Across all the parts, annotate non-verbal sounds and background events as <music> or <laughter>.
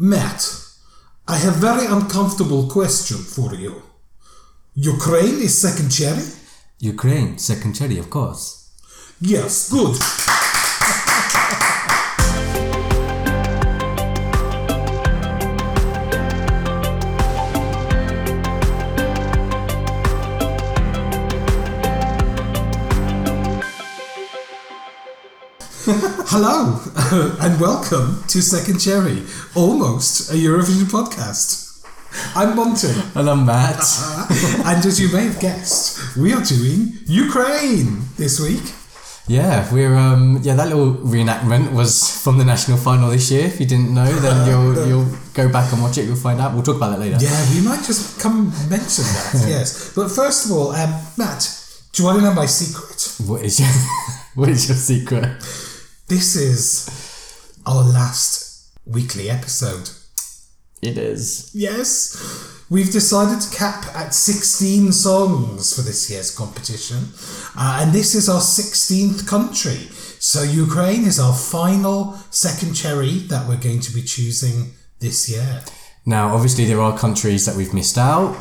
Matt, I have very uncomfortable question for you. Ukraine is second cherry? Ukraine, second cherry, of course. Yes, good. Hello <laughs> and welcome to Second Cherry, almost a Eurovision podcast. I'm Monty, And I'm Matt. <laughs> and as you may have guessed, we are doing Ukraine this week. yeah, we're um yeah that little reenactment was from the national final this year. If you didn't know, then <laughs> you'll you'll go back and watch it. You'll find out. We'll talk about that later. Yeah, we might just come mention that, yes. But first of all, um, Matt, do you want to know my secret? What is your What is your secret? This is our last weekly episode. It is. Yes, we've decided to cap at 16 songs for this year's competition, uh, and this is our 16th country. So, Ukraine is our final second cherry that we're going to be choosing this year. Now, obviously, there are countries that we've missed out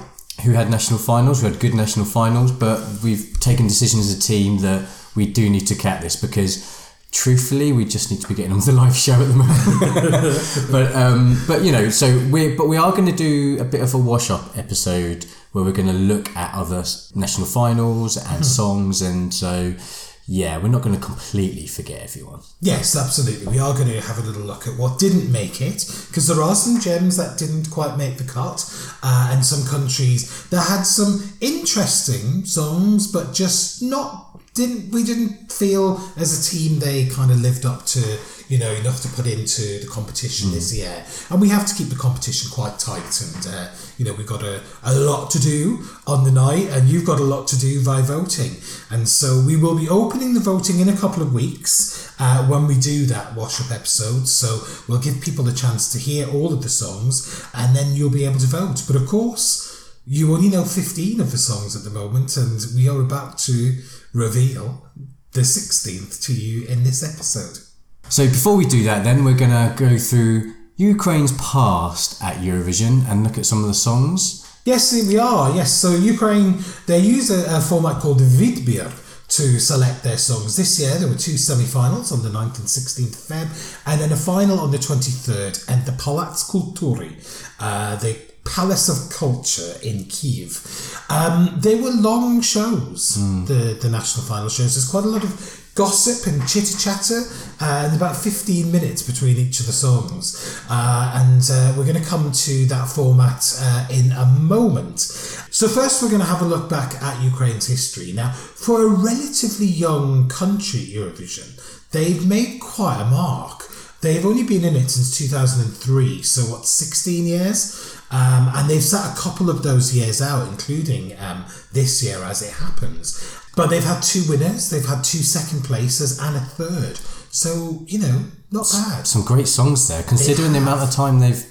who had national finals, who had good national finals, but we've taken decisions as a team that we do need to cap this because. Truthfully, we just need to be getting on with the live show at the moment. <laughs> but um, but you know, so we're but we are going to do a bit of a wash up episode where we're going to look at other national finals and songs, and so yeah, we're not going to completely forget everyone. Yes, absolutely. We are going to have a little look at what didn't make it because there are some gems that didn't quite make the cut, uh, and some countries that had some interesting songs, but just not didn't we didn't feel as a team they kind of lived up to you know enough to put into the competition this year. And we have to keep the competition quite tight and uh, you know we've got a, a lot to do on the night and you've got a lot to do by voting. And so we will be opening the voting in a couple of weeks uh, when we do that wash up episode. So we'll give people a chance to hear all of the songs and then you'll be able to vote. But of course you only know 15 of the songs at the moment, and we are about to reveal the 16th to you in this episode. So before we do that, then we're going to go through Ukraine's past at Eurovision and look at some of the songs. Yes, we are. Yes, so Ukraine, they use a, a format called Vidbir to select their songs. This year there were two semi-finals on the 9th and 16th of Feb, and then a final on the 23rd, and the Palats Kulturi, uh, the Palace of Culture in Kiev. Um, they were long shows, the, the national final shows. There's quite a lot of gossip and chitter chatter, uh, and about 15 minutes between each of the songs. Uh, and uh, we're going to come to that format uh, in a moment. So, first, we're going to have a look back at Ukraine's history. Now, for a relatively young country, Eurovision, they've made quite a mark. They've only been in it since 2003, so what, 16 years? Um, and they've sat a couple of those years out, including um, this year as it happens. But they've had two winners, they've had two second places, and a third. So, you know, not bad. Some great songs there, considering the amount of time they've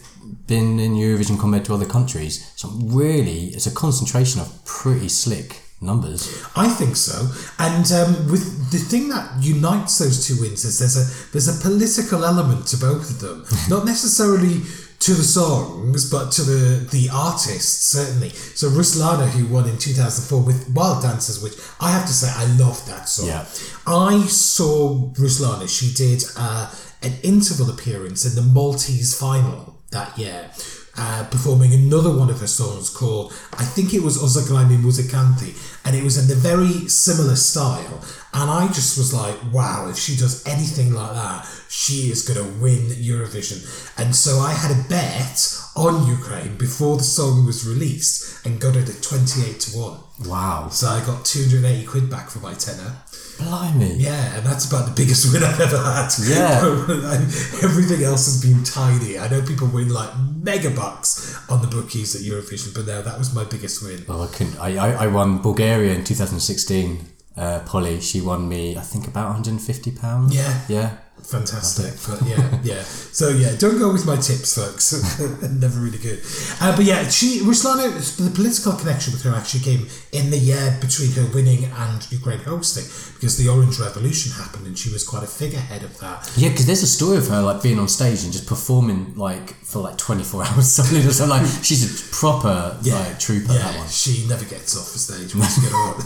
been in Eurovision compared to other countries. Some really, it's a concentration of pretty slick numbers. I think so. And um, with the thing that unites those two wins is there's a there's a political element to both of them. <laughs> Not necessarily to the songs, but to the the artists certainly. So Ruslana, who won in 2004 with Wild Dancers, which I have to say I love that song. Yeah. I saw Ruslana. She did uh, an interval appearance in the Maltese final that year. Uh, performing another one of her songs called I think it was Ozagrami Musicanti and it was in the very similar style. And I just was like wow if she does anything like that she is going to win Eurovision. And so I had a bet on Ukraine before the song was released and got it at 28 to 1 Wow. so I got 280 quid back for my tenner Blimey. yeah, and that's about the biggest win I've ever had. Yeah. <laughs> Everything else has been tiny. I know people win like mega bucks on the bookies at Eurovision, but no, that was my biggest win. Well, I couldn't. I, I, I won Bulgaria in 2016. Uh, Poli, she won me, I think, about 150 pounds. Yeah. Yeah. Fantastic. But yeah, yeah. So yeah, don't go with my tips, folks. <laughs> Never really good. Uh, but yeah, she Ruslana, the political connection with her actually came in the year between her winning and Ukraine hosting because the Orange Revolution happened and she was quite a figurehead of that. Yeah, because there's a story of her like being on stage and just performing like for like 24 <laughs> hours solid or something. Like she's a proper like trooper. Yeah, that one. she never gets off the stage once you get on.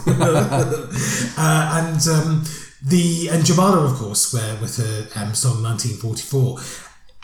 uh, and um, the and Jamala, of course, where with her um, song 1944.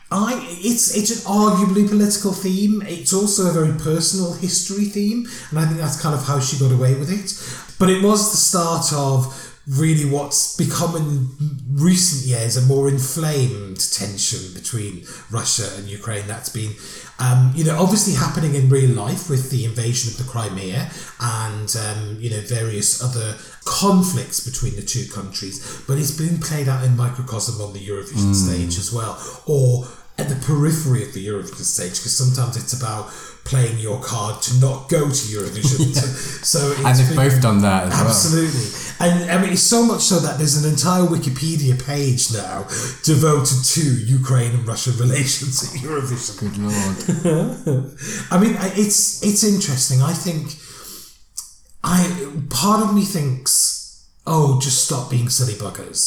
I it's it's an arguably political theme. It's also a very personal history theme, and I think that's kind of how she got away with it. But it was the start of really what's become in recent years a more inflamed tension between Russia and Ukraine. That's been, um, you know, obviously happening in real life with the invasion of the Crimea and, um, you know, various other conflicts between the two countries. But it's been played out in microcosm on the Eurovision stage as well, or at the periphery of the Eurovision stage, because sometimes it's about playing your card to not go to Eurovision. <laughs> <laughs> so it's And they've been- both done that as well. Absolutely. And I mean, it's so much so that there's an entire Wikipedia page now devoted to Ukraine and Russian <laughs> relations at Eurovision. Good lord. I mean, it's it's interesting. I think I part of me thinks, oh, just stop being silly buggers,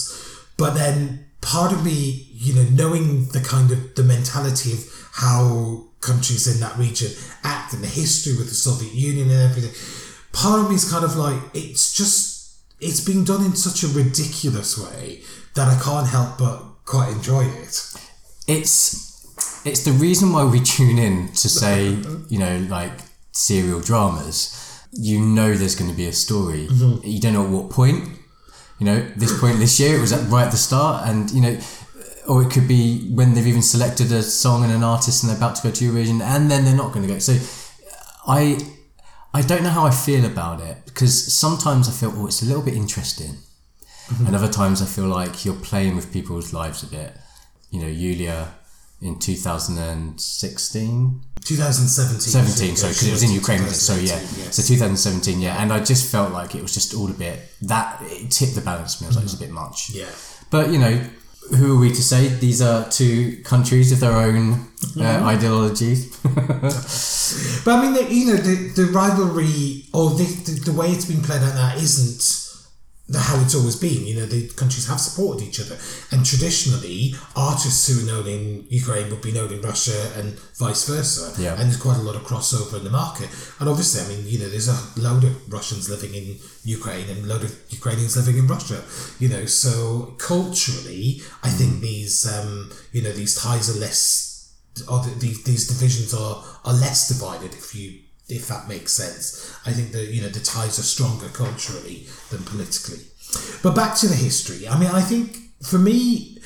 but then part of me, you know, knowing the kind of the mentality of how countries in that region act and the history with the Soviet Union and everything, part of me is kind of like it's just it's being done in such a ridiculous way that I can't help but quite enjoy it. it's it's the reason why we tune in to say <laughs> you know like serial dramas. You know there's going to be a story. Mm-hmm. You don't know at what point you know this point this year it was at right at the start and you know or it could be when they've even selected a song and an artist and they're about to go to Eurovision and then they're not going to go. So I I don't know how I feel about it because sometimes I feel oh it's a little bit interesting. Mm-hmm. And other times I feel like you're playing with people's lives a bit. You know Yulia in 2016 2017. 17 sorry because it was in Ukraine it? so yeah 2017, yes. so 2017 yeah and I just felt like it was just all a bit that it tipped the balance for me I was like it was a bit much Yeah. but you know who are we to say these are two countries with their own uh, ideologies <laughs> But I mean, the, you know, the, the rivalry or the, the, the way it's been played out now isn't how it's always been. You know, the countries have supported each other, and traditionally, artists who are known in Ukraine would be known in Russia, and vice versa. Yeah. And there's quite a lot of crossover in the market. And obviously, I mean, you know, there's a load of Russians living in Ukraine and a load of Ukrainians living in Russia. You know, so culturally, I think these, um, you know, these ties are less or the, these these divisions are are less divided if you if that makes sense. I think that you know the ties are stronger culturally than politically. But back to the history. I mean, I think for me,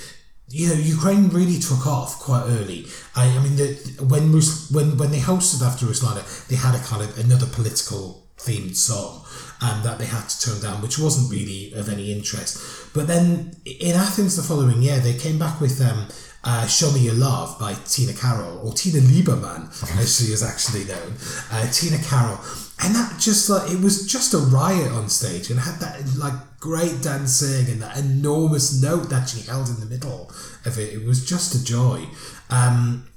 you know, Ukraine really took off quite early. I, I mean, the, when Rus- when when they hosted after Ruslana, they had a kind of another political themed song um, that they had to turn down, which wasn't really of any interest. But then in Athens the following year, they came back with um, uh, Show Me Your Love by Tina Karol, or Tina Lieberman, as she is actually known. Uh, Tina Karol. And that just like, it was just a riot on stage and had that like great dancing and that enormous note that she held in the middle of it. It was just a joy. Um,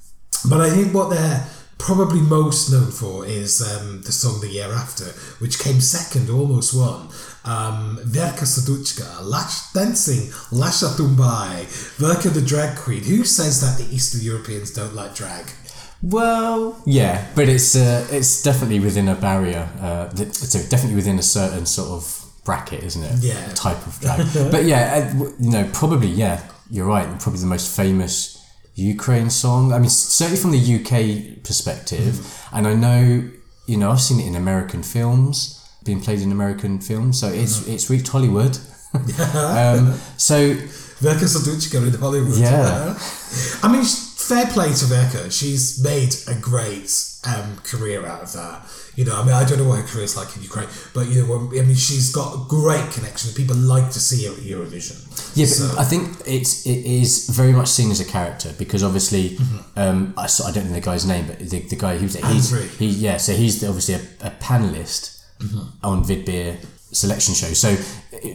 but I think what they're probably most known for is um, the song The Year After, which came second, almost won. Um, Verka Serduchka, Lash Dancing, Lasha Tumbai, Verka the Drag Queen. Who says that the Eastern Europeans don't like drag? Well, yeah, but it's uh, it's definitely within a barrier. Uh, so definitely within a certain sort of bracket, isn't it? Yeah. Type of drag. <laughs> but yeah, uh, you know, probably yeah, you're right. Probably the most famous Ukraine song. I mean, certainly from the UK perspective, and I know you know I've seen it in American films, being played in American films, so it's it's reached Hollywood. <laughs> <laughs> um, so Verka Serduchka in Hollywood. Yeah. <laughs> I mean, fair play to Verka. She's made a great um, career out of that. You know, I mean, I don't know what her career's like in Ukraine, but you know, I mean, she's got a great connection. People like to see her at Eurovision. Yeah, but So- I think it's it is very much seen as a character because obviously, Mm-hmm. um, I, I don't know the guy's name, but the, the guy who's he's he yeah, so he's obviously a, a panelist Mm-hmm. on Vidbir selection show. So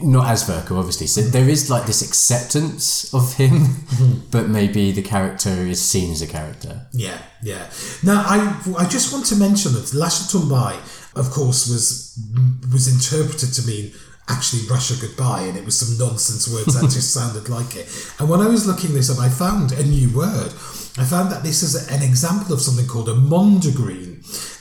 not as Verka, obviously. So there is like this acceptance of him, <laughs> but maybe the character is seen as a character. Yeah, yeah. Now, I I just want to mention that Lasha Tumbai, of course, was was interpreted to mean actually Russia goodbye, and it was some nonsense words that just <laughs> sounded like it. And when I was looking this up, I found a new word. I found that this is an example of something called a mondegreen.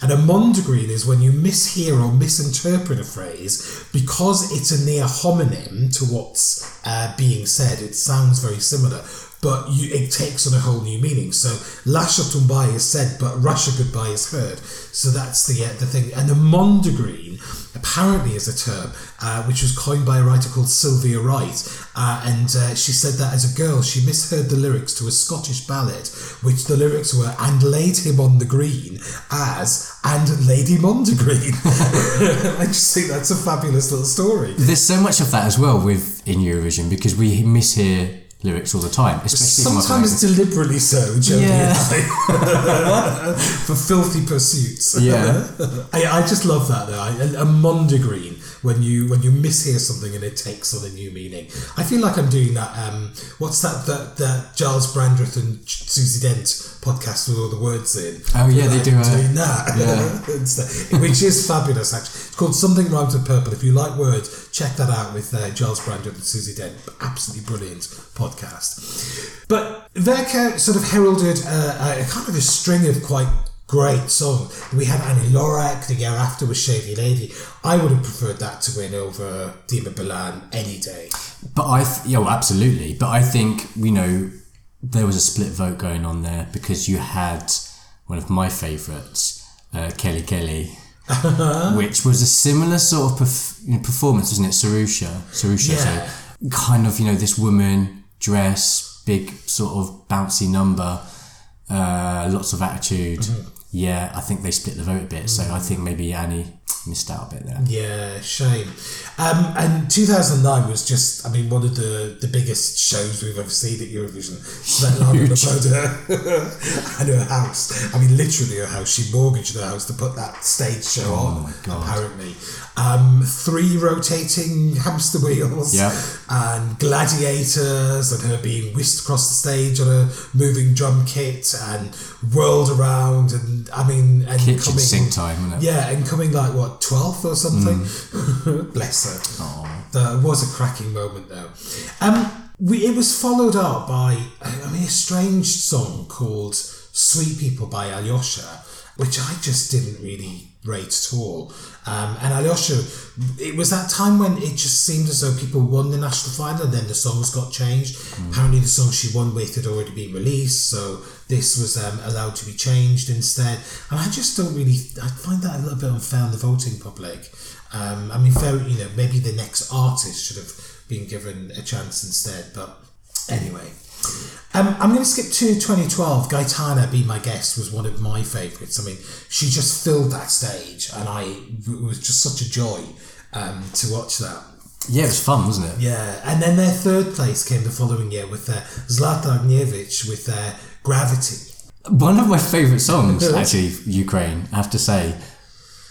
And a mondegreen is when you mishear or misinterpret a phrase because it's a near homonym to what's uh, being said. It sounds very similar, but you, it takes on a whole new meaning. So Lasha Tumbai is said, but Russia goodbye is heard. So that's the uh, the thing. And the mondegreen apparently is a term uh, which was coined by a writer called Sylvia Wright, uh, and uh, she said that as a girl she misheard the lyrics to a Scottish ballad, which the lyrics were "and laid him on the green" as "and Lady Mondegreen." <laughs> I just think that's a fabulous little story. There's so much of that as well with in Eurovision because we mishear lyrics all the time, especially from our Sometimes deliberately so, Jodie Yeah. and I, <laughs> for filthy pursuits. Yeah. <laughs> I, I just love that though. I, a, a mondegreen when you when you mishear something and it takes on a new meaning. I feel like I'm doing that. Um, what's that? That that Giles Brandreth and Susie Dent podcast with all the words in. Oh, yeah, they Like, do a- doing that. yeah. <laughs> Which is fabulous. Actually, it's called Something Rhymes with Purple. If you like words, check that out with uh, Giles Brandreth and Susie Dent. Absolutely brilliant podcast. But Verka sort of heralded uh, a, kind of a string of quite great songs. We had Ani Lorak, the year after was Shady Lady. I would have preferred that to win over Dima Bilan any day. But I, th- yeah, well, absolutely. But I think you know there was a split vote going on there because you had one of my favourites, uh, Kelly Kelly, which was a similar sort of perf- you know, performance, wasn't it? Sirusho, Sirusho. Yeah. So kind of you know this woman dress, big sort of bouncy number, uh, lots of attitude. Yeah, I think they split the vote a bit. So I think maybe Ani missed out a bit there. Yeah, shame. Um, and 2009 was just, I mean, one of the, the biggest shows we've ever seen at Eurovision. <laughs> Svetlana Huge. Loboda <laughs> and her house. I mean, literally her house. She mortgaged her house to put that stage show on, Oh God. apparently. Um, three rotating hamster wheels and gladiators and her being whisked across the stage on a moving drum kit and whirled around and, I mean, and Kitchen coming... sink time, wasn't it? Yeah, and coming like what twelfth or something. <laughs> Bless her. That was a cracking moment though. Um, we it was followed up by I mean a strange song called "Sweet People" by Alyosha, which I just didn't really rate at all. Um, and Alyosha, it was that time when it just seemed as though people won the national final and then the songs got changed. Apparently, the song she won with had already been released, so this was um, allowed to be changed instead. And I just don't really, I find that a little bit unfair on the voting public. Um, I mean, fair, you know, maybe the next artist should have been given a chance instead, but anyway. Um, I'm going to skip to 2012. Gaitana, Be My Guest, was one of my favourites. I mean, she just filled that stage, and I it was just such a joy um, to watch that. Yeah, it was fun, wasn't it? Yeah, and then their third place came the following year with uh, Zlata Ognevich with uh, Gravity. One of my favourite songs, <laughs> actually, Ukraine, I have to say.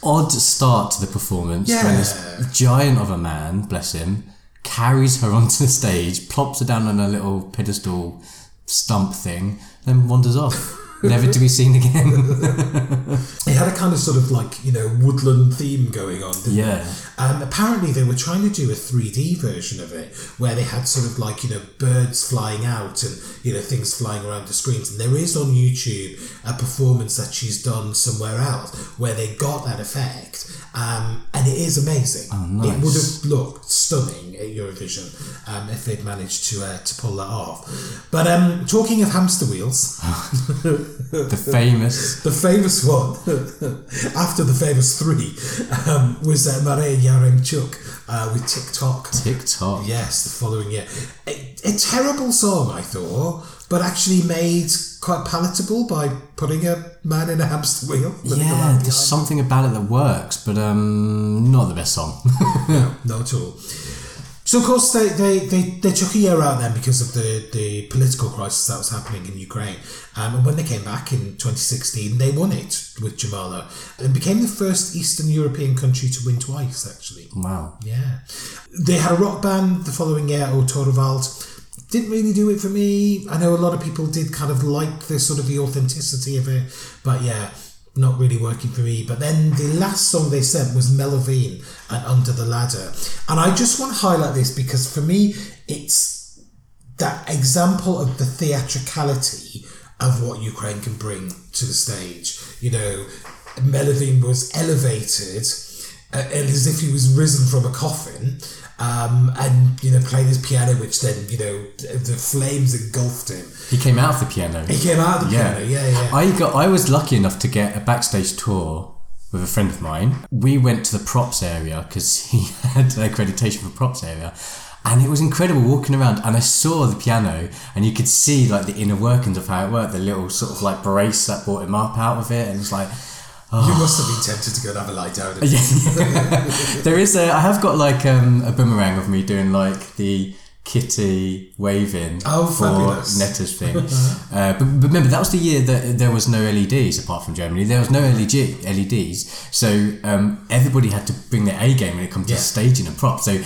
Odd start to the performance when Yeah. this giant of a man, bless him, carries her <laughs> onto the stage, plops her down on a little pedestal stump thing, then wanders off. Never to be seen again. <laughs> It had a kind of sort of like, you know, woodland theme going on, Yeah. it? Um, apparently, they were trying to do a 3D version of it where they had sort of like, you know, birds flying out and, you know, things flying around the screens. And there is on YouTube a performance that she's done somewhere else where they got that effect. Um, and it is amazing. Oh, nice. It would have looked stunning at Eurovision um, if they'd managed to uh, to pull that off. But um, talking of hamster wheels, <laughs> the <laughs> famous. the famous one, <laughs> after the famous three, um, was uh, Maria Yaremchuk uh, with Tick-Tock. Tick-Tock. Yes, the following year. A, a terrible song, I thought, but actually made quite palatable by putting a man in a hamster wheel. <laughs> Yeah, there's something about it that works, but um, not the best song. No, not at all. So of course they, they, they, they took a year out then because of the, the political crisis that was happening in Ukraine. Um, and when they came back in 2016, they won it with Jamala and became the first Eastern European country to win twice. Actually, Wow. yeah. They had a rock band the following year, O Torvald. Didn't really do it for me. I know a lot of people did kind of like the sort of the authenticity of it, but yeah, not really working for me. But then the last song they sent was Melovin and Under the Ladder. And I just want to highlight this because for me, it's that example of the theatricality of what Ukraine can bring to the stage. You know, Melovin was elevated uh, as if he was risen from a coffin. Um, and you know, playing his piano, which then you know the flames engulfed him. He came out of the piano. He came out of the piano, yeah, yeah. I got. I was lucky enough to get a backstage tour with a friend of mine. We went to the props area because he <laughs> had accreditation for props area. And it was incredible walking around, and I saw the piano, and you could see like the inner workings of how it worked. The little sort of like brace that brought him up out of it, and it's like, You must have been tempted to go and have a lie down. <laughs> there is a. I have got like um, a boomerang of me doing like the kitty waving Oh, for fabulous. Netta's thing. <laughs> uh, but, but remember, that was the year that there was no LEDs apart from Germany. There was no LED, LEDs, so um, everybody had to bring their A game when it comes to Yeah. staging and props. So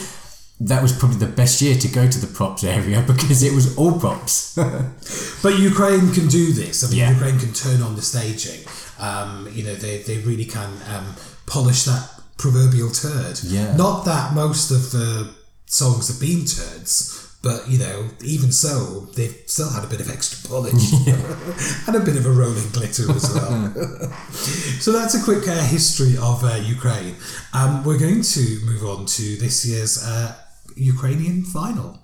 that was probably the best year to go to the props area <laughs> because it was all props. But Ukraine can do this. I mean, Yeah. Ukraine can turn on the staging. Um, you know, they, they really can um, polish that proverbial turd. Yeah. Not that most of the songs have been turds, but you know, even so, they've still had a bit of extra polish <laughs> <laughs> and a bit of a rolling glitter as well. <laughs> so that's a quick uh, history of uh, Ukraine. Um, we're going to move on to this year's uh, Ukrainian final.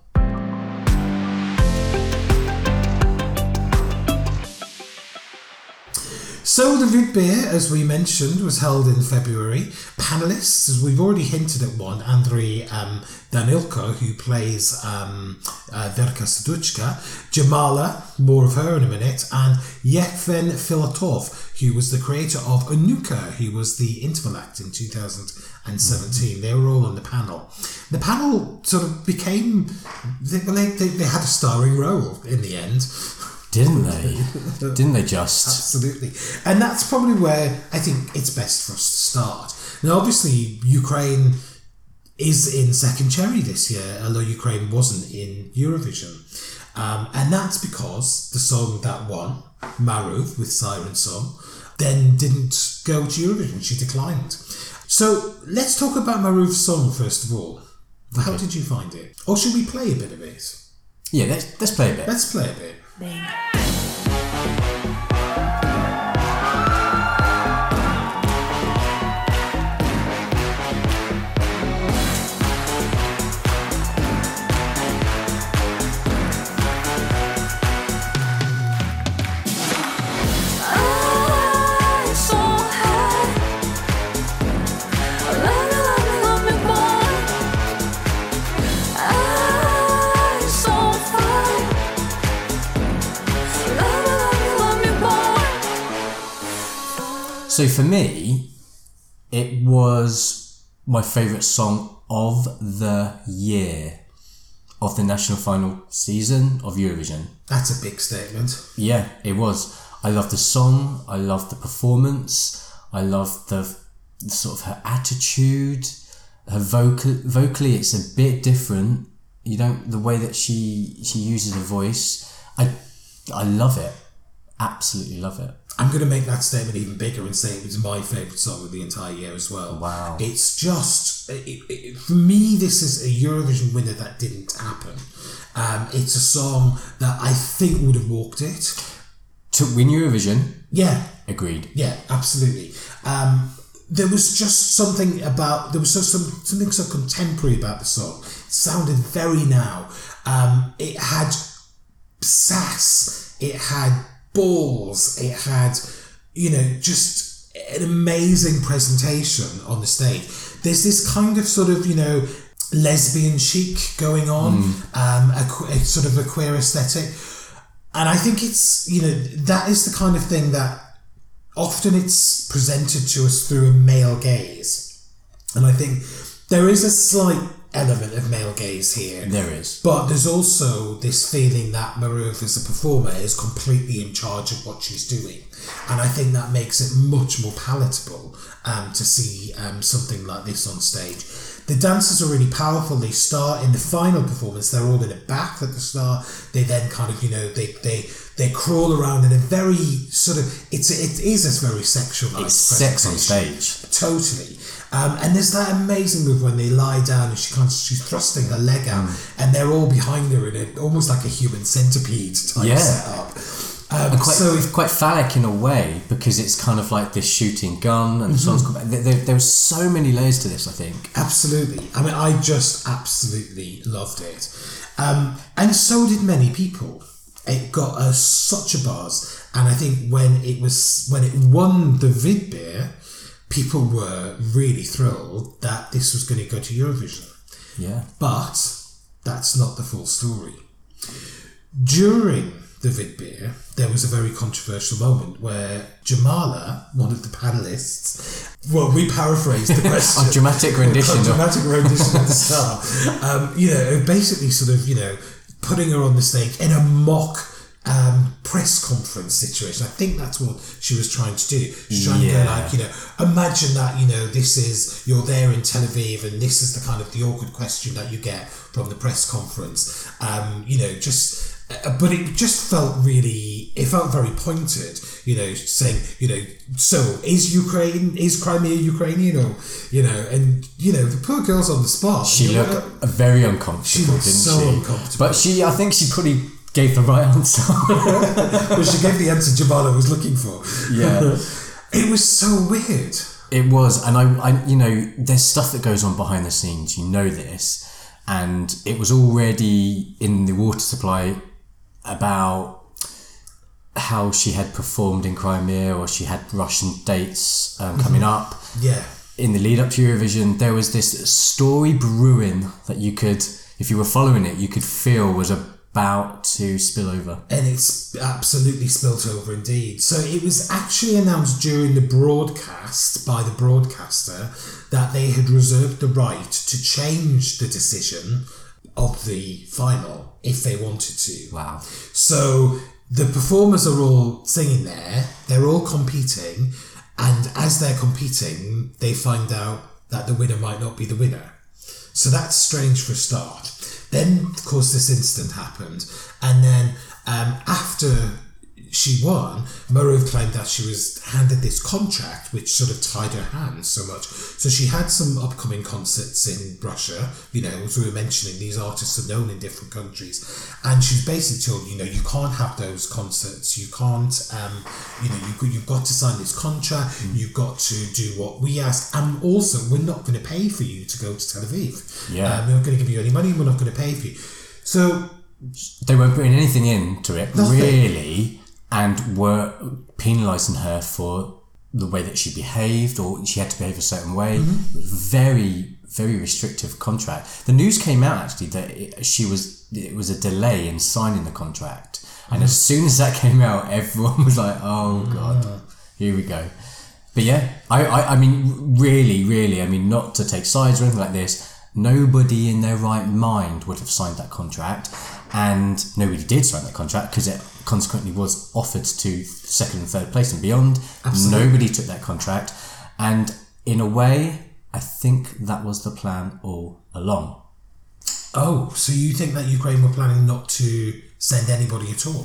So the Vidbir, as we mentioned, was held in February. Panelists, as we've already hinted at one, Andrei um, Danilko, who plays um, uh, Verka Serduchka, Jamala, more of her in a minute, and Yevhen Filatov, who was the creator of Onuka, who was the interval act in 2017. They were all on the panel. The panel sort of became, they, well, they, they, they had a starring role in the end. Didn't <laughs> they? Didn't they just? Absolutely. And that's probably where I think it's best for us to start. Now, obviously, Ukraine is in second cherry this year, although Ukraine wasn't in Eurovision. Um, and that's because the song that won, Maruv with Siren Song, then didn't go to Eurovision. She declined. So let's talk about Maruv's song first of all. How did you find it? Or should we play a bit of it? Yeah, let's, let's play a bit. Let's play a bit. I'm for me, it was my favourite song of the year of the national final season of Eurovision. That's a big statement. Yeah, it was. I loved the song. I loved the performance. I loved the, the sort of her attitude. Her vocal vocally, it's a bit different. You don't the way that she she uses her voice. I I love it. Absolutely love it. I'm going to make that statement even bigger and say it was my favourite song of the entire year as well. Wow. It's just, it, it, for me, this is a Eurovision winner that didn't happen. Um, it's a song that I think would have walked it. To win Eurovision, Yeah, agreed. yeah, absolutely. Um, there was just something about, there was so, some, something so contemporary about the song. It sounded very now. Um, it had sass, it had balls, it had, you know, just an amazing presentation on the stage. There's this kind of sort of, you know, lesbian chic going on, um, a, a sort of a queer aesthetic. And I think it's, you know, that is the kind of thing that often it's presented to us through a male gaze. And I think there is a slight element of male gaze here. There is. But there's also this feeling that Maruv as a performer is completely in charge of what she's doing. And I think that makes it much more palatable um, to see um, something like this on stage. The dancers are really powerful. They start in the final performance, they're all in a bath at the start. They then kind of, you know, they they they crawl around in a very sort of it's it is a very sexualized It's sex on stage. Totally. Um, and there's that amazing move when they lie down and she kind of, she's thrusting her leg out Mm. and they're all behind her in a, almost like a human centipede type Yeah. setup. Um, Quite, so quite phallic in a way because it's kind of like this shooting gun and the songs. Mm-hmm. There, there, there was so many layers to this. I think. Absolutely. I mean, I just absolutely loved it. Um, and so did many people. It got us such a buzz. And I think when it was when it won the Vidbir, people were really thrilled that this was going to go to Eurovision. Yeah. But that's not the full story. During the Vidbir, there was a very controversial moment where Jamala, one of the panelists, well, we paraphrased the <laughs> question. A dramatic rendition A of- dramatic rendition of the <laughs> star. Um, you know, basically sort of, you know, putting her on the stage in a mock um, press conference situation. I think that's what she was trying to do. She's trying to go like, you know, imagine that, you know, this is, you're there in Tel Aviv and this is the kind of the awkward question that you get from the press conference. Um, you know, just, uh, but it just felt really, it felt very pointed, you know, saying, you know, so is Ukraine, is Crimea Ukrainian or, you know, and, you know, the poor girl's on the spot. She You know, looked very uncomfortable, She looked so she? uncomfortable. But she, I think she probably gave the right answer. <laughs> but she gave the answer Jamala was looking for. Yeah. <laughs> It was so weird. It was, and I, I, you know, there's stuff that goes on behind the scenes. You know this, and it was already in the water supply about how she had performed in Crimea, or she had Russian dates um, coming up Yeah. in the lead up to Eurovision. There was this story brewing that you could, if you were following it, you could feel was about to spill over. And it's absolutely spilt over indeed. So it was actually announced during the broadcast by the broadcaster that they had reserved the right to change the decision of the final if they wanted to. Wow. So the performers are all singing there, they're all competing, and as they're competing, they find out that the winner might not be the winner. So that's strange for a start. Then, of course, this incident happened, and then um, after she won, Maruv claimed that she was handed this contract which sort of tied her hands so much. So she had some upcoming concerts in Russia, you know, as we were mentioning, these artists are known in different countries. And she's basically told, you know, you can't have those concerts, you can't, um, you know, you, you've got to sign this contract, you've got to do what we ask, and also we're not going to pay for you to go to Tel Aviv. Yeah. Um, we're not going to give you any money, we're not going to pay for you. So They weren't putting anything into it, Nothing. really, and were penalising her for the way that she behaved or she had to behave a certain way. Mm-hmm. Very, very restrictive contract. The news came out actually that it, she was, it was a delay in signing the contract. And as soon as that <laughs> came out, everyone was like, oh ah. God, here we go. But yeah, I, I, I mean, really, really, I mean, not to take sides or anything like this, nobody in their right mind would have signed that contract. And nobody did sign that contract because it consequently was offered to second and third place and beyond. Absolutely. Nobody took that contract. And in a way, I think that was the plan all along. Oh, so you think that Ukraine were planning not to send anybody at all?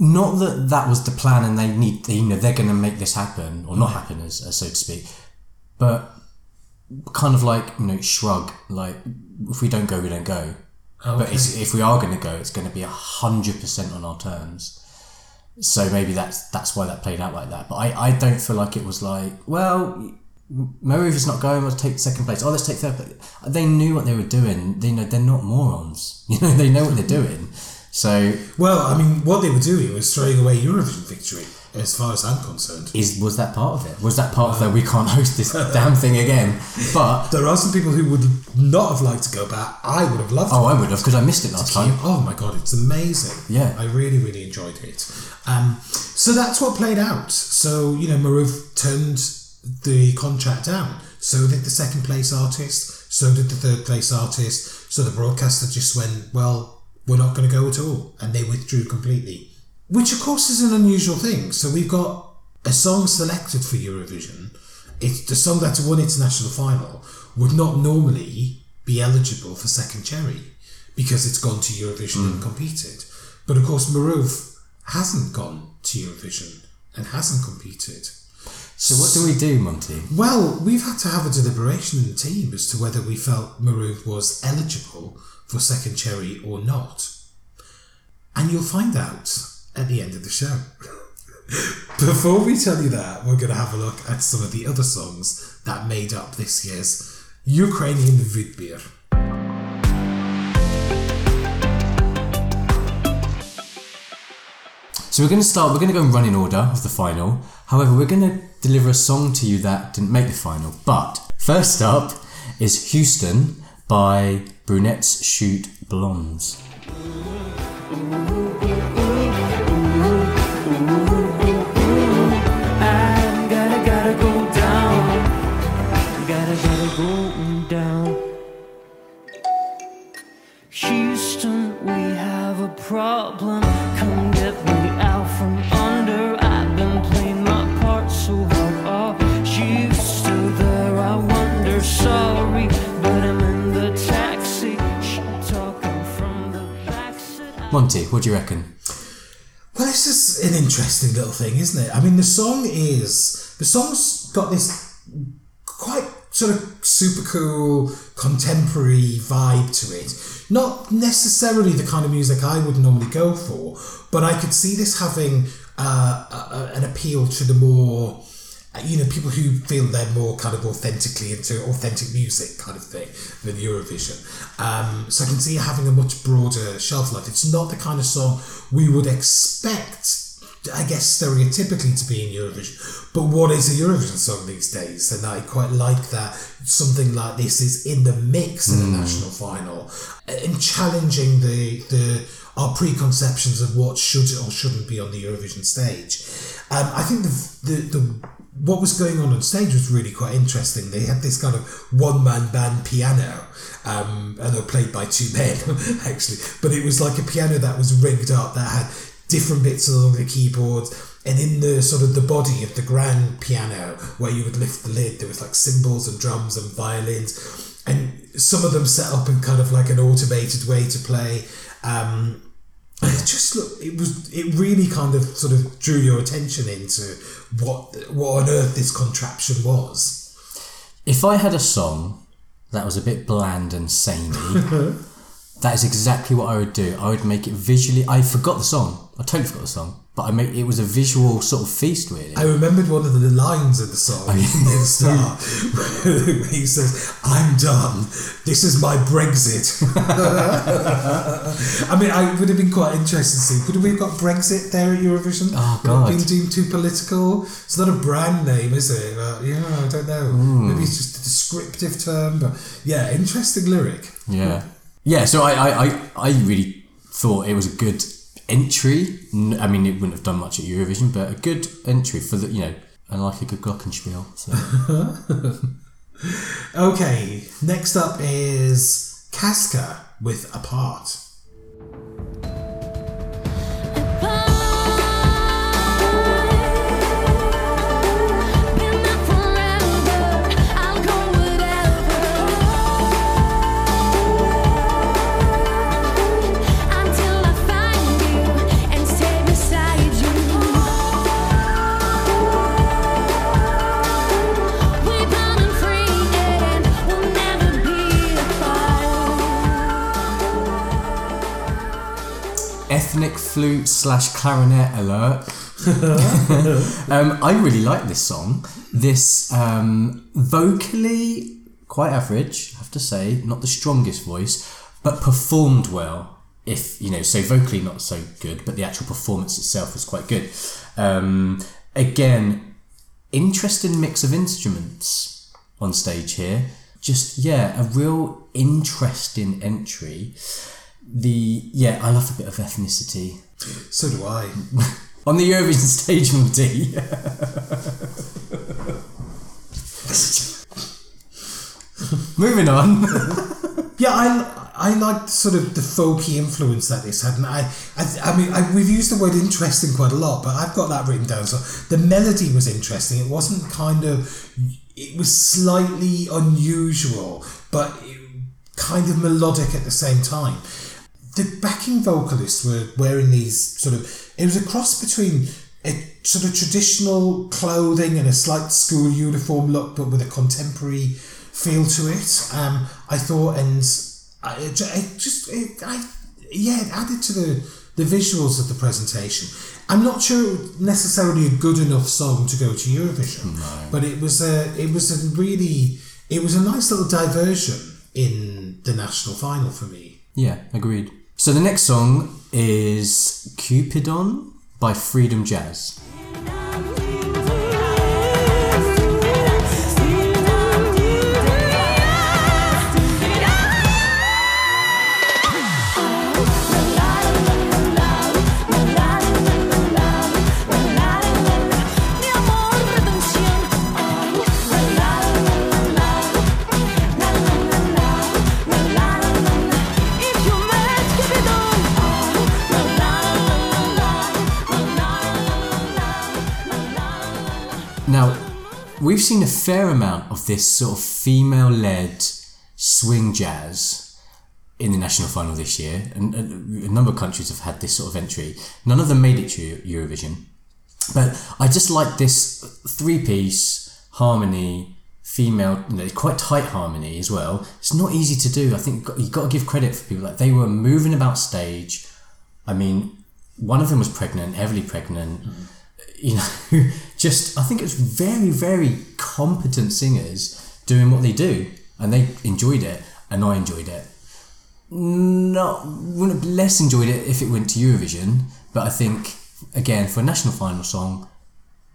not that that was the plan and they need you know they're going to make this happen or not happen as, as so to speak but kind of like you know shrug like if we don't go we don't go but Okay. it's, if we are going to go it's going to be a hundred percent on our terms. So maybe that's that's why that played out like that. But I, I don't feel like it was like well is not going let's take second place. Oh let's take third place. They knew what they were doing. They know they're not morons. <laughs> You know they know what they're doing. So Well, I mean, what they were doing was throwing away Eurovision victory, as far as I'm concerned. is was that part of it? Was that part of the we can't host this <laughs> damn thing again? But There are some people who would not have liked to go back. I would have loved oh, I would have because I missed it last time. Oh my god, it's amazing. Yeah. I really, really enjoyed it. Um, so that's what played out. So, you know, Maruv turned the contract down. So did the second place artist. So did the third place artist. So the broadcaster just went, well, we're not going to go at all. And they withdrew completely. Which, of course, is an unusual thing. So we've got a song selected for Eurovision. It's the song that won its national final would not normally be eligible for second cherry because it's gone to Eurovision and hmm. competed. But of course, Maruv hasn't gone to Eurovision and hasn't competed. So what do we do, Monty? Well, we've had to have a deliberation in the team as to whether we felt Maruv was eligible for second cherry or not. And you'll find out at the end of the show. Before we tell you that, we're going to have a look at some of the other songs that made up this year's Ukrainian Vidbir. So we're going to start. We're going to go and run in order of the final. However, we're going to deliver a song to you that didn't make the final. But first up is Houston by Brunettes Shoot Blondes. Gotta, gotta down. Houston, we have a problem. Come get me out from under. I've been playing my part so hard. Oh, Are you still there? I wonder. Sorry, but I'm in the taxi. She talking from the backseat. Monty, what do you reckon? Well, it's just an interesting little thing, isn't it? I mean, the song is the song's got this quite sort of super cool contemporary vibe to it. Not necessarily the kind of music I would normally go for, but I could see this having uh, a, an appeal to the more. uh, You know, people who feel they're more kind of authentically into authentic music kind of thing than Eurovision. Um, so I can see it having a much broader shelf life. It's not the kind of song we would expect I guess stereotypically to be in Eurovision. But what is a Eurovision song these days? And I quite like that something like this is in the mix in the national final and challenging the the our preconceptions of what should or shouldn't be on the Eurovision stage. Um, I think the, the the what was going on on stage was really quite interesting. They had this kind of one man band piano, um, and they were played by two <laughs> men actually, but it was like a piano that was rigged up that had different bits along the keyboard and in the sort of the body of the grand piano where you would lift the lid there was like cymbals and drums and violins. And some of them set up in kind of like an automated way to play um, and it just looked it was it really kind of sort of drew your attention into what what on earth this contraption was. If I had a song that was a bit bland and samey, <laughs> that is exactly what I would do. I would make it visually. I forgot the song. I totally forgot the song, but I make it was a visual sort of feast, really. I remembered one of the lines of the song Oh, near the <laughs> start <laughs> where he says, I'm done. This is my Brexit. <laughs> I mean, I would have been quite interested to see. Could we have got Brexit there at Eurovision? Oh, Would it have God. Been deemed too political? It's not a brand name, is it? But, yeah, I don't know. Hmm. Maybe it's just a descriptive term. But yeah, interesting lyric. Yeah. Yeah, so I, I, I, I really thought it was a good entry. I mean, it wouldn't have done much at Eurovision, but a good entry for the, you know, and like a good glockenspiel. So. <laughs> Okay, next up is Kazka with Apart. Flute slash clarinet alert. <laughs> um, I really like this song. This um, vocally quite average, I have to say, not the strongest voice, but performed well. If you know, so vocally not so good, but the actual performance itself was quite good. Um, again, interesting mix of instruments on stage here. Just yeah, a real interesting entry. The yeah, I love a bit of ethnicity So do I. <laughs> on the Eurovision stage, Monty. <laughs> Moving on. <laughs> Yeah, I I liked sort of the folky influence that this had, and I I, I mean I, we've used the word interesting quite a lot, but I've got that written down. So the melody was interesting. It wasn't kind of it was slightly unusual, but kind of melodic at the same time. The backing vocalists were wearing these sort of it was a cross between a sort of traditional clothing and a slight school uniform look, but with a contemporary feel to it. Um, I thought, and I, it, just, it, I, yeah, it added to the the visuals of the presentation. I'm not sure it was necessarily a good enough song to go to Eurovision, but it was a, it was a really, it was a nice little diversion in the national final for me. yeah, agreed. So the next song is Cupidon by Freedom Jazz. We've seen a fair amount of this sort of female led swing jazz in the national final this year, and a number of countries have had this sort of entry. None of them made it to Eurovision, but I just like this three piece harmony. Female, you know, quite tight harmony as well. It's not easy to do. I think you've got, to give credit for people. Like they were moving about stage. I mean, one of them was pregnant, heavily pregnant. Mm-hmm. You know, <laughs> just I think it's very, very competent singers doing what they do, and they enjoyed it, and I enjoyed it. Not wouldn't have less enjoyed it if it went to Eurovision, but I think again for a national final song,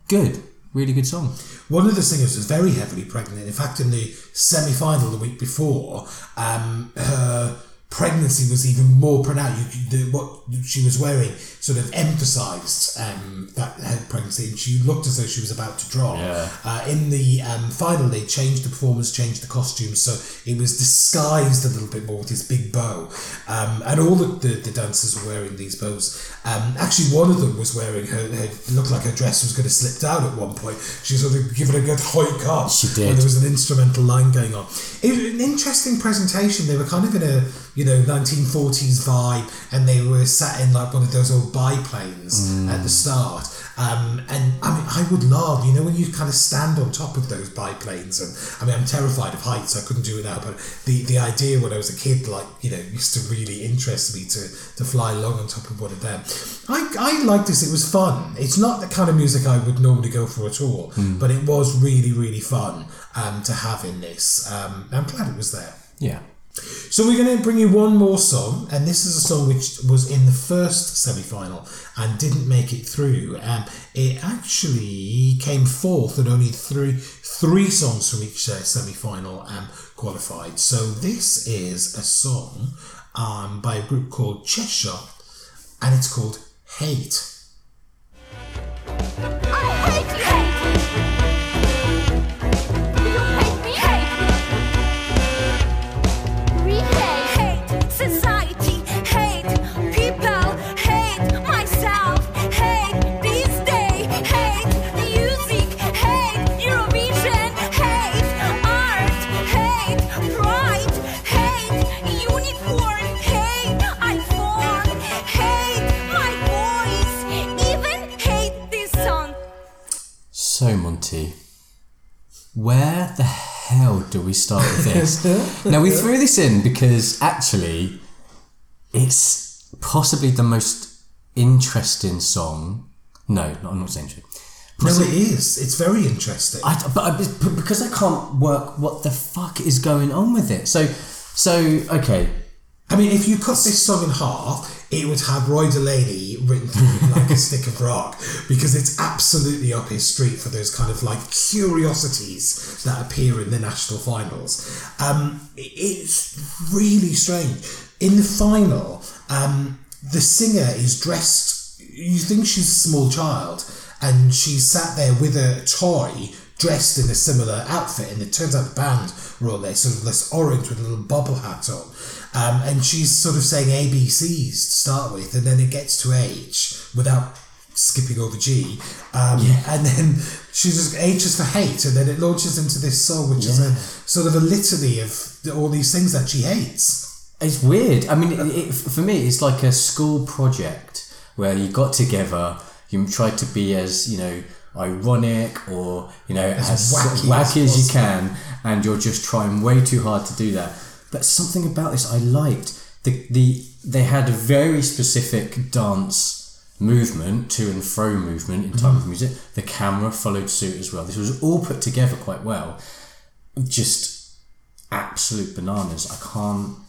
good, really good song. One of the singers was very heavily pregnant. In fact, in the semi final the week before, um, her pregnancy was even more pronounced. You, the, what she was wearing sort of emphasised um, that her pregnancy, and she looked as though she was about to drop. Yeah. Uh, in the um, final, they changed the performance, changed the costumes, so it was disguised a little bit more with this big bow. Um, and all the, the, the dancers were wearing these bows. Um, actually, one of them was wearing her, her looked like her dress was going to slip down at one point. She sort of given a good hoik up. She When did. there was an instrumental line going on. It was an interesting presentation. They were kind of in a you know 1940s vibe, and they were sat in like one of those old biplanes at the start. Um, and I mean, I would love, you know, when you kind of stand on top of those biplanes, and I mean, I'm terrified of heights. I couldn't do it now, but the, the idea when I was a kid, like you know, used to really interest me to to fly along on top of one of them. I I liked this. It was fun. It's not the kind of music I would normally go for at all, but it was really really fun um, to have in this. Um, I'm glad it was there. Yeah. So we're going to bring you one more song, and this is a song which was in the first semi-final and didn't make it through. Um, it actually came fourth, and only three three songs from each uh, semi-final um, qualified. So this is a song um, by a group called Cheshire, and it's called Hate. I hate So Monty, where the hell do we start with this? <laughs> now we threw this in because actually, it's possibly the most interesting song. No, not, I'm not saying true. No, it is. It's very interesting. I, but, uh, I- but because I can't work what the fuck is going on with it. So, so okay, I mean, if you cut this song in half, it would have Roy Delaney written through like a stick of rock because it's absolutely up his street for those kind of like curiosities that appear in the national finals. Um, it's really strange. In the final, um, the singer is dressed, you think she's a small child, and she's sat there with a toy dressed in a similar outfit, and it turns out the band were all there, sort of this orange with a little bobble hat on. Um, and she's sort of saying ABCs to start with, and then it gets to H without skipping over G. Um, And then she's just H is for hate, and then it launches into this song, which is a sort of a litany of all these things that she hates. It's weird. I mean, it, it, for me, it's like a school project where you got together, you tried to be as you know ironic or you know as, wacky wacky, as as, you can, and you're just trying way too hard to do that. But something about this I liked. The the they had a very specific dance movement, to and fro movement in time with mm-hmm. music. The camera followed suit as well. This was all put together quite well. Just absolute bananas. I can't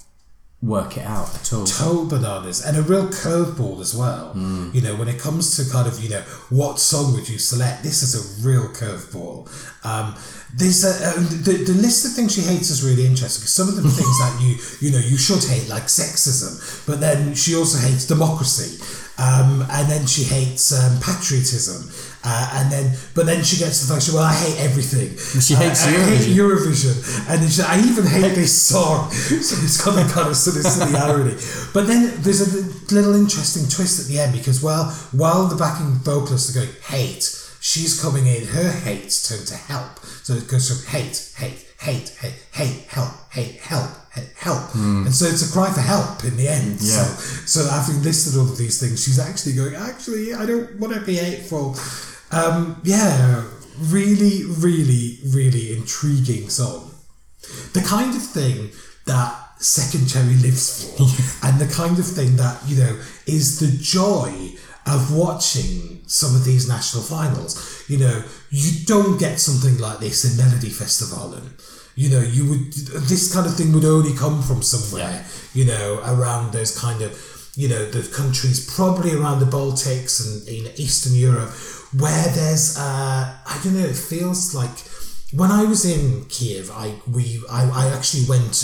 work it out at all. Total bananas and a real curveball as well. You know, when it comes to kind of, you know, what song would you select? This is a real curveball. Um, there's a, uh, the, the list of things she hates is really interesting because some of them are <laughs> things that you, you know, you should hate, like sexism, but then she also hates democracy. Um, and then she hates um, patriotism. Uh, and then, but then she gets to the fact, she, well, I hate everything. She hates I, I hate Eurovision. Eurovision, and then she, I even hate this song. <laughs> So it's got that kind of sort of silly <laughs> irony. But then there's a little interesting twist at the end because well, while the backing vocalists are going hate, she's coming in. Her hates turn to help. So it goes from hate, hate, hate, hate, hate, help, hate, help, hate, help, and so it's a cry for help in the end. Yeah. So so having listed all of these things, she's actually going. Actually, I don't want to be hateful. Um, yeah, really, really, really intriguing song. The kind of thing that Second Cherry lives for, <laughs> and the kind of thing that, you know, is the joy of watching some of these national finals. You know, you don't get something like this in Melodifestivalen. You know, you would, this kind of thing would only come from somewhere, you know, around those kind of, you know, the countries probably around the Baltics and in Eastern Europe where there's, uh, I don't know, it feels like when I was in Kiev, I we I, I actually went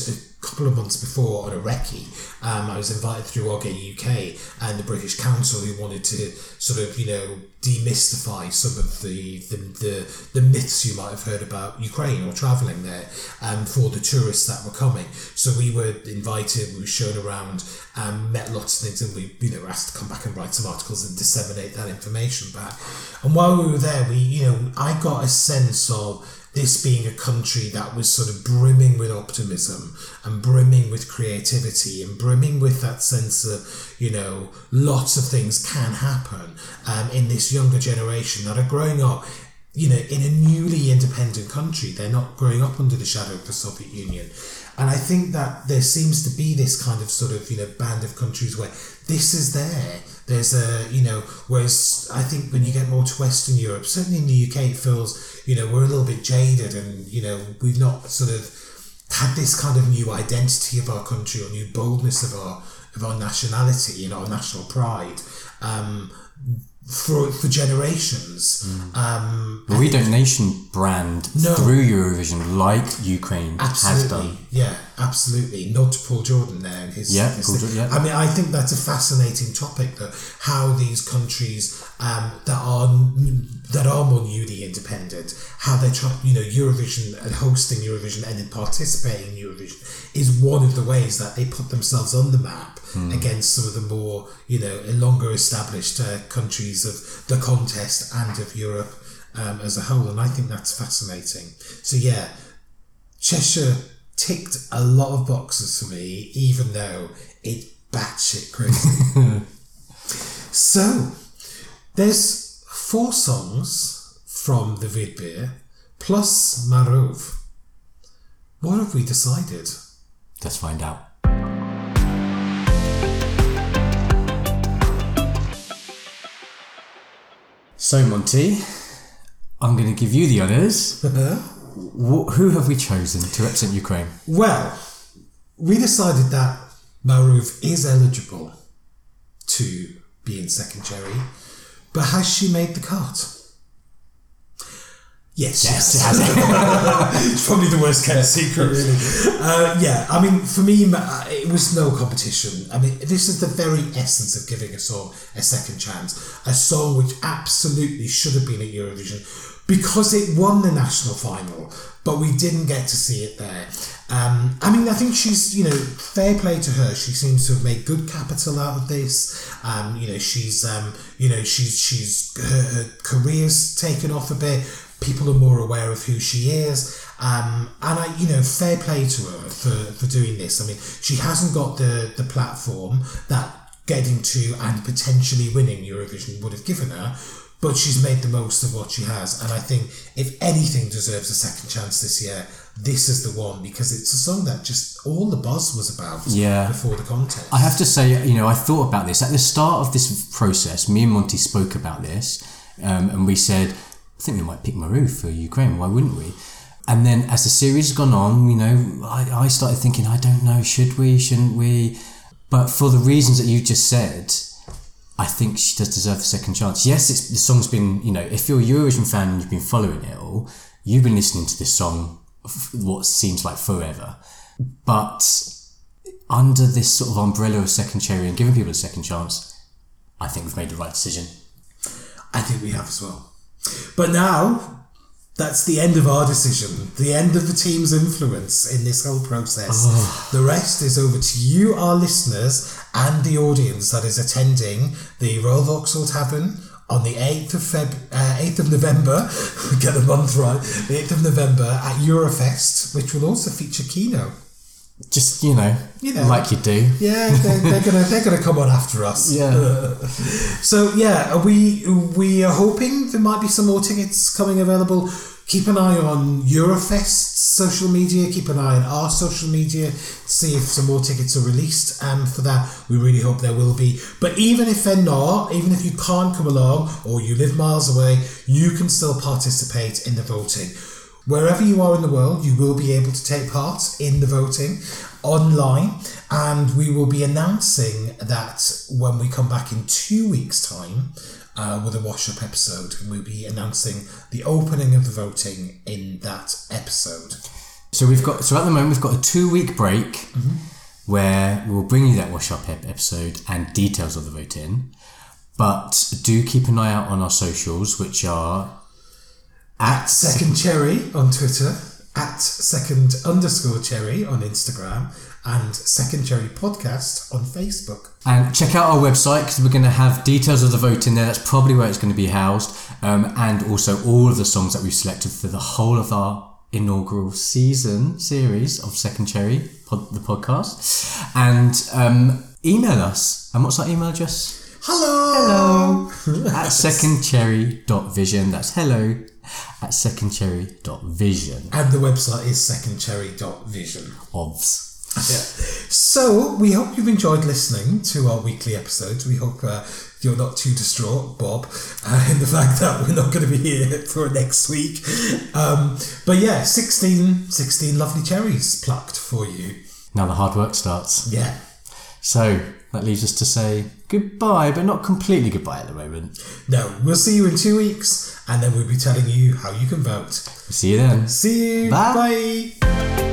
couple of months before on a recce. Um, I was invited through OGAE UK and the British Council who wanted to sort of you know demystify some of the the, the, the myths you might have heard about Ukraine or travelling there um, for the tourists that were coming. So we were invited, we were shown around, um, met lots of things, and we you know asked to come back and write some articles and disseminate that information back. And while we were there, we you know I got a sense of this being a country that was sort of brimming with optimism and brimming with creativity and brimming with that sense of, you know, lots of things can happen um, in this younger generation that are growing up, you know, in a newly independent country. They're not growing up under the shadow of the Soviet Union. And I think that there seems to be this kind of sort of, you know, band of countries where this is there. There's a, you know, whereas I think when you get more to Western Europe, certainly in the UK, it feels, you know, we're a little bit jaded and, you know, we've not sort of had this kind of new identity of our country or new boldness of our of our nationality and our national pride um, for for generations. Um, But we don't nation brand No. through Eurovision like Ukraine has done. yeah, absolutely. Nod to Paul Jordan there and his. Yeah, his Jordan, yeah. I mean, I think that's a fascinating topic. That how these countries um, that are that are more newly independent, how they try, you know, Eurovision and hosting Eurovision and then participating in Eurovision is one of the ways that they put themselves on the map Hmm. against some of the more, you know, longer established uh, countries of the contest and of Europe um, as a whole. And I think that's fascinating. So yeah, Cheshire ticked a lot of boxes for me, even though it's batshit crazy. <laughs> so, there's four songs from the Vidbir plus Maruv. What have we decided? Let's find out. So, Monty, I'm going to give you the honours. <laughs> Uh-huh. Wh- who have we chosen to represent Ukraine? Well, we decided that Maruv is eligible to be in second cherry, but has she made the cut? Yes, Yes, yes. <laughs> it's probably the worst kept secret, really. Uh, yeah, I mean, for me, it was no competition. I mean, this is the very essence of giving a song a second chance. A song which absolutely should have been at Eurovision because it won the national final, but we didn't get to see it there. Um, I mean, I think she's, you know, fair play to her. She seems to have made good capital out of this. Um, you know, she's, um, you know, she's, she's, her, her career's taken off a bit. People are more aware of who she is. Um, and I, you know, fair play to her for, for doing this. I mean, she hasn't got the, the platform that getting to and potentially winning Eurovision would have given her, but she's made the most of what she has. And I think if anything deserves a second chance this year, this is the one because it's a song that just all the buzz was about Yeah. before the contest. I have to say, you know, I thought about this at the start of this process. Me and Monty spoke about this, um, and we said, I think we might pick Maruv for Ukraine. Why wouldn't we? And then as the series has gone on, you know, I, I started thinking, I don't know, should we, shouldn't we? But for the reasons that you just said, I think she does deserve a second chance. Yes, it's, the song's been, you know, if you're a Eurovision fan and you've been following it all, you've been listening to this song what seems like forever. But under this sort of umbrella of second cherry and giving people a second chance, I think we've made the right decision. I think we have as well. But now, that's the end of our decision, the end of the team's influence in this whole process. Oh. The rest is over to you, our listeners, and the audience that is attending the Royal Vauxhall Tavern on the 8th of Feb, uh, 8th of November, <laughs> get the month right, the 8th of November at Eurofest, which will also feature Kino. Just, you know, You know. like you do. Yeah, they're, they're gonna they're gonna come on after us. Yeah. <laughs> so yeah, we we are hoping there might be some more tickets coming available. Keep an eye on Eurofest's social media. Keep an eye on our social media. See if some more tickets are released. And for that, we really hope there will be. But even if they're not, even if you can't come along or you live miles away, you can still participate in the voting. Wherever you are in the world, you will be able to take part in the voting online, and we will be announcing that when we come back in two weeks' time uh, with a wash up episode. and We'll be announcing the opening of the voting in that episode. So we've got, so at the moment, we've got a two week break where we'll bring you that wash up ep- episode and details of the vote in. But do keep an eye out on our socials, which are At Second Cherry on Twitter, at Second underscore Cherry on Instagram, and Second Cherry Podcast on Facebook. And check out our website because we're going to have details of the vote in there. That's probably where it's going to be housed. Um, and also all of the songs that we've selected for the whole of our inaugural season series of Second Cherry, pod, the podcast. And um, email us. And what's our email address? Hello! Hello! <laughs> at secondcherry.vision. That's hello at secondcherry.vision. And the website is secondcherry.vision. Ovs. So, we hope you've enjoyed listening to our weekly episodes. We hope uh, you're not too distraught, Bob, <laughs> uh, in the fact that we're not going to be here <laughs> for next week. Um, but yeah, 16, 16 lovely cherries plucked for you. Now the hard work starts. Yeah. So that leaves us to say goodbye, but not completely goodbye at the moment. No, we'll see you in two weeks, and then we'll be telling you how you can vote. See you then. See you. Bye. Bye.